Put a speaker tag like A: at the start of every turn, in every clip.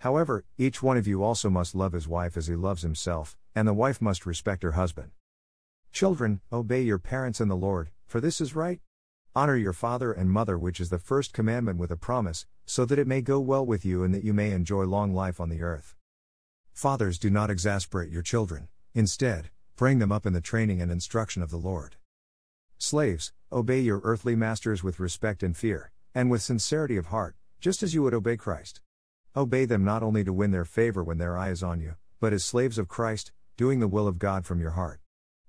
A: However, each one of you also must love his wife as he loves himself, and the wife must respect her husband. Children, obey your parents in the Lord, for this is right. Honor your father and mother, which is the first commandment with a promise, so that it may go well with you and that you may enjoy long life on the earth. Fathers, do not exasperate your children, instead, bring them up in the training and instruction of the Lord. Slaves, obey your earthly masters with respect and fear, and with sincerity of heart, just as you would obey Christ. Obey them not only to win their favor when their eye is on you, but as slaves of Christ, doing the will of God from your heart.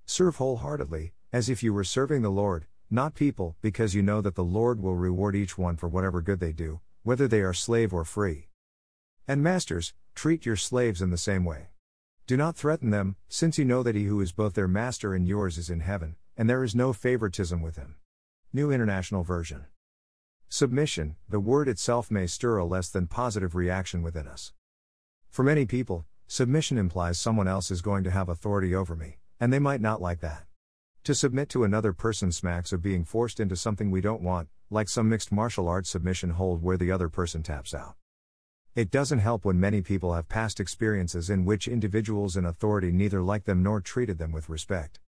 A: Serve wholeheartedly, as if you were serving the Lord, not people, because you know that the Lord will reward each one for whatever good they do, whether they are slave or free. And masters, treat your slaves in the same way. Do not threaten them, since you know that he who is both their master and yours is in heaven, and there is no favoritism with him. New International Version. Submission, the word itself may stir a less than positive reaction within us. For many people, submission implies someone else is going to have authority over me, and they might not like that. To submit to another person smacks of being forced into something we don't want, like some mixed martial arts submission hold where the other person taps out. It doesn't help when many people have past experiences in which individuals in authority neither liked them nor treated them with respect.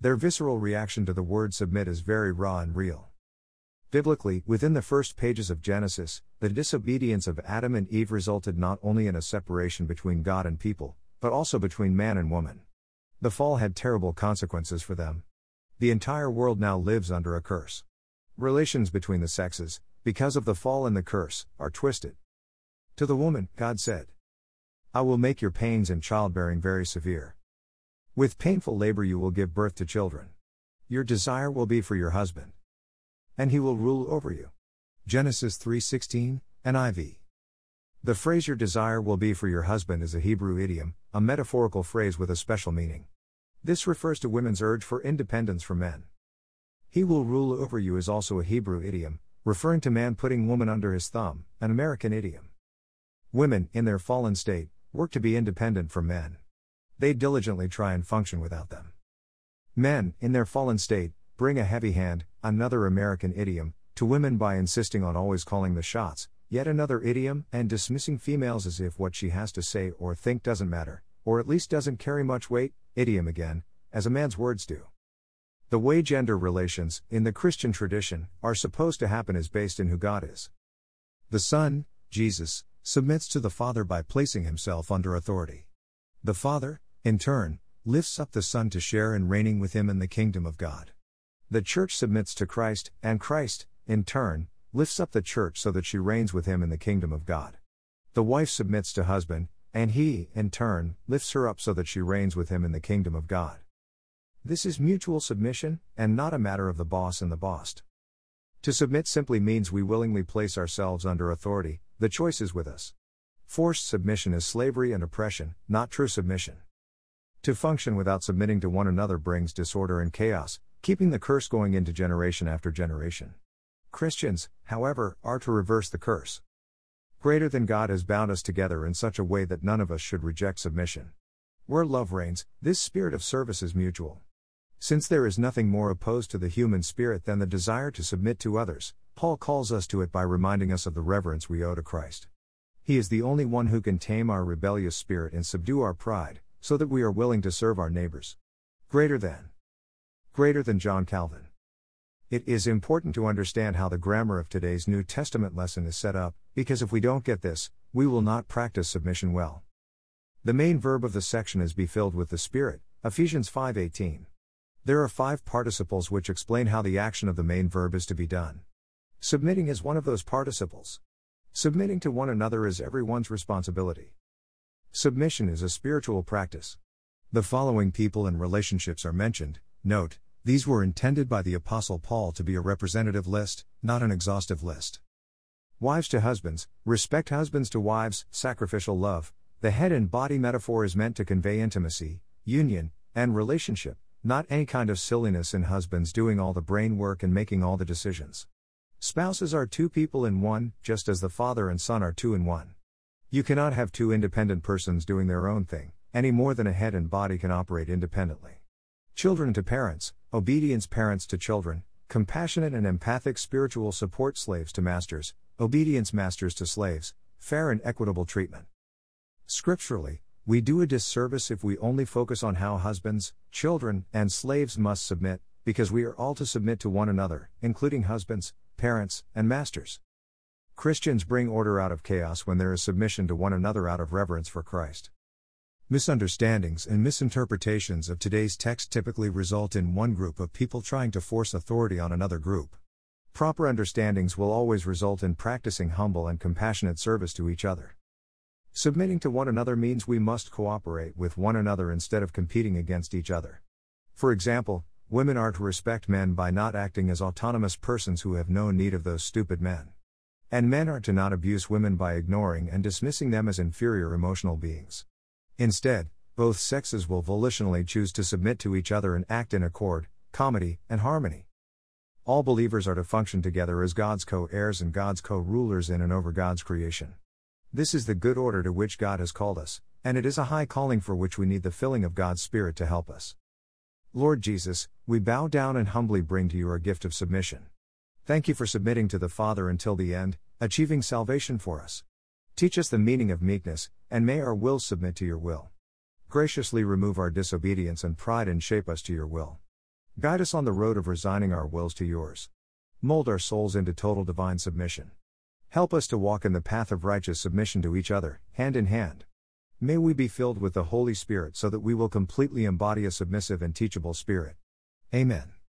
A: Their visceral reaction to the word submit is very raw and real. Biblically, within the first pages of Genesis, the disobedience of Adam and Eve resulted not only in a separation between God and people, but also between man and woman. The fall had terrible consequences for them. The entire world now lives under a curse. Relations between the sexes, because of the fall and the curse, are twisted. To the woman, God said, I will make your pains in childbearing very severe. With painful labor you will give birth to children. Your desire will be for your husband. And he will rule over you. Genesis 3:16, NIV. The phrase your desire will be for your husband is a Hebrew idiom, a metaphorical phrase with a special meaning. This refers to women's urge for independence from men. He will rule over you is also a Hebrew idiom, referring to man putting woman under his thumb, an American idiom. Women, in their fallen state, work to be independent from men. They diligently try and function without them. Men, in their fallen state, bring a heavy hand, another American idiom, to women by insisting on always calling the shots, yet another idiom, and dismissing females as if what she has to say or think doesn't matter, or at least doesn't carry much weight, idiom again, as a man's words do. The way gender relations, in the Christian tradition, are supposed to happen is based in who God is. The Son, Jesus, submits to the Father by placing himself under authority. The Father, in turn, lifts up the Son to share in reigning with him in the kingdom of God. The Church submits to Christ, and Christ, in turn, lifts up the Church so that she reigns with him in the kingdom of God. The wife submits to husband, and he, in turn, lifts her up so that she reigns with him in the kingdom of God. This is mutual submission, and not a matter of the boss and the bossed. To submit simply means we willingly place ourselves under authority, the choice is with us. Forced submission is slavery and oppression, not true submission. To function without submitting to one another brings disorder and chaos, keeping the curse going into generation after generation. Christians, however, are to reverse the curse. Greater than God has bound us together in such a way that none of us should reject submission. Where love reigns, this spirit of service is mutual. Since there is nothing more opposed to the human spirit than the desire to submit to others, Paul calls us to it by reminding us of the reverence we owe to Christ. He is the only one who can tame our rebellious spirit and subdue our pride, so that we are willing to serve our neighbors. Greater than. Greater than John Calvin. It is important to understand how the grammar of today's New Testament lesson is set up, because if we don't get this, we will not practice submission well. The main verb of the section is be filled with the Spirit, Ephesians 5:18. There are five participles which explain how the action of the main verb is to be done. Submitting is one of those participles. Submitting to one another is everyone's responsibility. Submission is a spiritual practice. The following people and relationships are mentioned. Note, these were intended by the Apostle Paul to be a representative list, not an exhaustive list. Wives to husbands, respect husbands to wives, sacrificial love. The head and body metaphor is meant to convey intimacy, union, and relationship, not any kind of silliness in husbands doing all the brain work and making all the decisions. Spouses are two people in one, just as the father and son are two in one. You cannot have two independent persons doing their own thing, any more than a head and body can operate independently. Children to parents, obedience parents to children, compassionate and empathic spiritual support slaves to masters, obedience masters to slaves, fair and equitable treatment. Scripturally, we do a disservice if we only focus on how husbands, children, and slaves must submit, because we are all to submit to one another, including husbands, parents, and masters. Christians bring order out of chaos when there is submission to one another out of reverence for Christ. Misunderstandings and misinterpretations of today's text typically result in one group of people trying to force authority on another group. Proper understandings will always result in practicing humble and compassionate service to each other. Submitting to one another means we must cooperate with one another instead of competing against each other. For example, women are to respect men by not acting as autonomous persons who have no need of those stupid men. And men are to not abuse women by ignoring and dismissing them as inferior emotional beings. Instead, both sexes will volitionally choose to submit to each other and act in accord, comedy, and harmony. All believers are to function together as God's co heirs and God's co rulers in and over God's creation. This is the good order to which God has called us, and it is a high calling for which we need the filling of God's Spirit to help us. Lord Jesus, we bow down and humbly bring to you our gift of submission. Thank you for submitting to the Father until the end, achieving salvation for us. Teach us the meaning of meekness, and may our wills submit to your will. Graciously remove our disobedience and pride and shape us to your will. Guide us on the road of resigning our wills to yours. Mold our souls into total divine submission. Help us to walk in the path of righteous submission to each other, hand in hand. May we be filled with the Holy Spirit so that we will completely embody a submissive and teachable spirit. Amen.